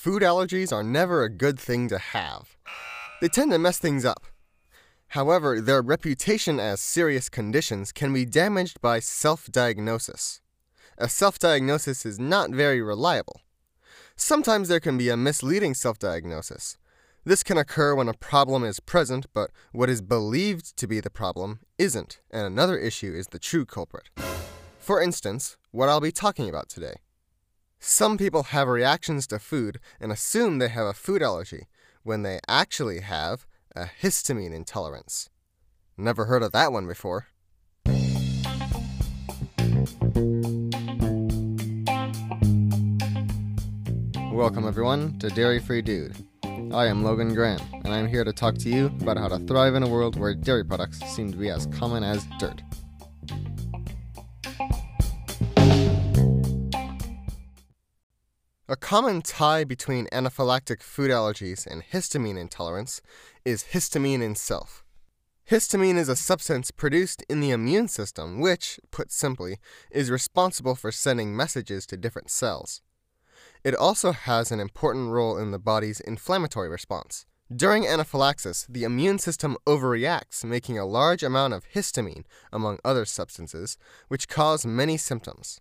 food allergies are never a good thing to have. They tend to mess things up. However, their reputation as serious conditions can be damaged by self diagnosis. A self diagnosis is not very reliable. Sometimes there can be a misleading self diagnosis. This can occur when a problem is present, but what is believed to be the problem isn't, and another issue is the true culprit. For instance, what I'll be talking about today. Some people have reactions to food and assume they have a food allergy when they actually have a histamine intolerance. Never heard of that one before. Welcome, everyone, to Dairy Free Dude. I am Logan Graham, and I'm here to talk to you about how to thrive in a world where dairy products seem to be as common as dirt. A common tie between anaphylactic food allergies and histamine intolerance is histamine itself. Histamine is a substance produced in the immune system which, put simply, is responsible for sending messages to different cells. It also has an important role in the body's inflammatory response. During anaphylaxis, the immune system overreacts, making a large amount of histamine, among other substances, which cause many symptoms.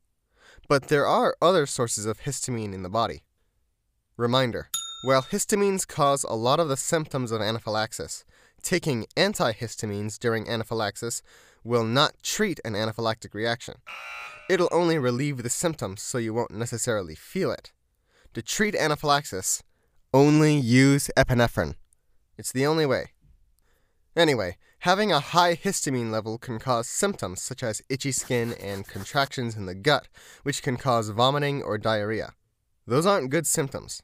But there are other sources of histamine in the body. Reminder While histamines cause a lot of the symptoms of anaphylaxis, taking antihistamines during anaphylaxis will not treat an anaphylactic reaction. It'll only relieve the symptoms so you won't necessarily feel it. To treat anaphylaxis, only use epinephrine. It's the only way. Anyway, having a high histamine level can cause symptoms such as itchy skin and contractions in the gut, which can cause vomiting or diarrhea. Those aren't good symptoms,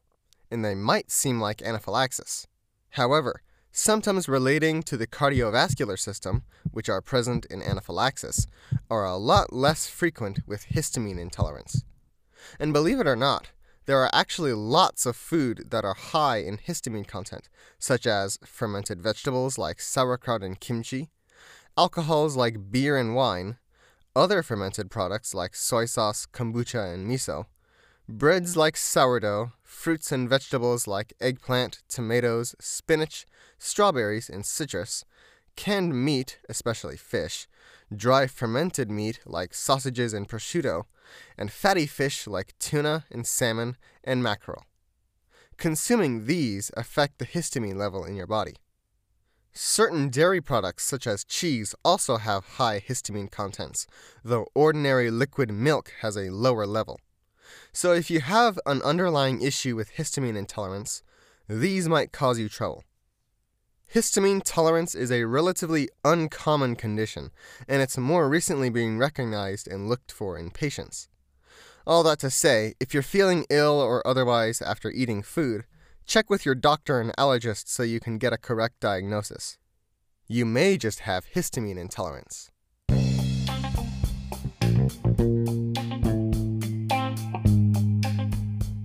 and they might seem like anaphylaxis. However, symptoms relating to the cardiovascular system, which are present in anaphylaxis, are a lot less frequent with histamine intolerance. And believe it or not, there are actually lots of food that are high in histamine content, such as fermented vegetables like sauerkraut and kimchi, alcohols like beer and wine, other fermented products like soy sauce, kombucha, and miso, breads like sourdough, fruits and vegetables like eggplant, tomatoes, spinach, strawberries, and citrus, canned meat, especially fish, dry fermented meat like sausages and prosciutto, and fatty fish like tuna and salmon and mackerel. Consuming these affect the histamine level in your body. Certain dairy products, such as cheese, also have high histamine contents, though ordinary liquid milk has a lower level. So, if you have an underlying issue with histamine intolerance, these might cause you trouble. Histamine tolerance is a relatively uncommon condition, and it's more recently being recognized and looked for in patients. All that to say, if you're feeling ill or otherwise after eating food, check with your doctor and allergist so you can get a correct diagnosis. You may just have histamine intolerance.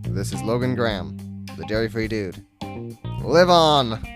This is Logan Graham, the Dairy Free Dude. Live on!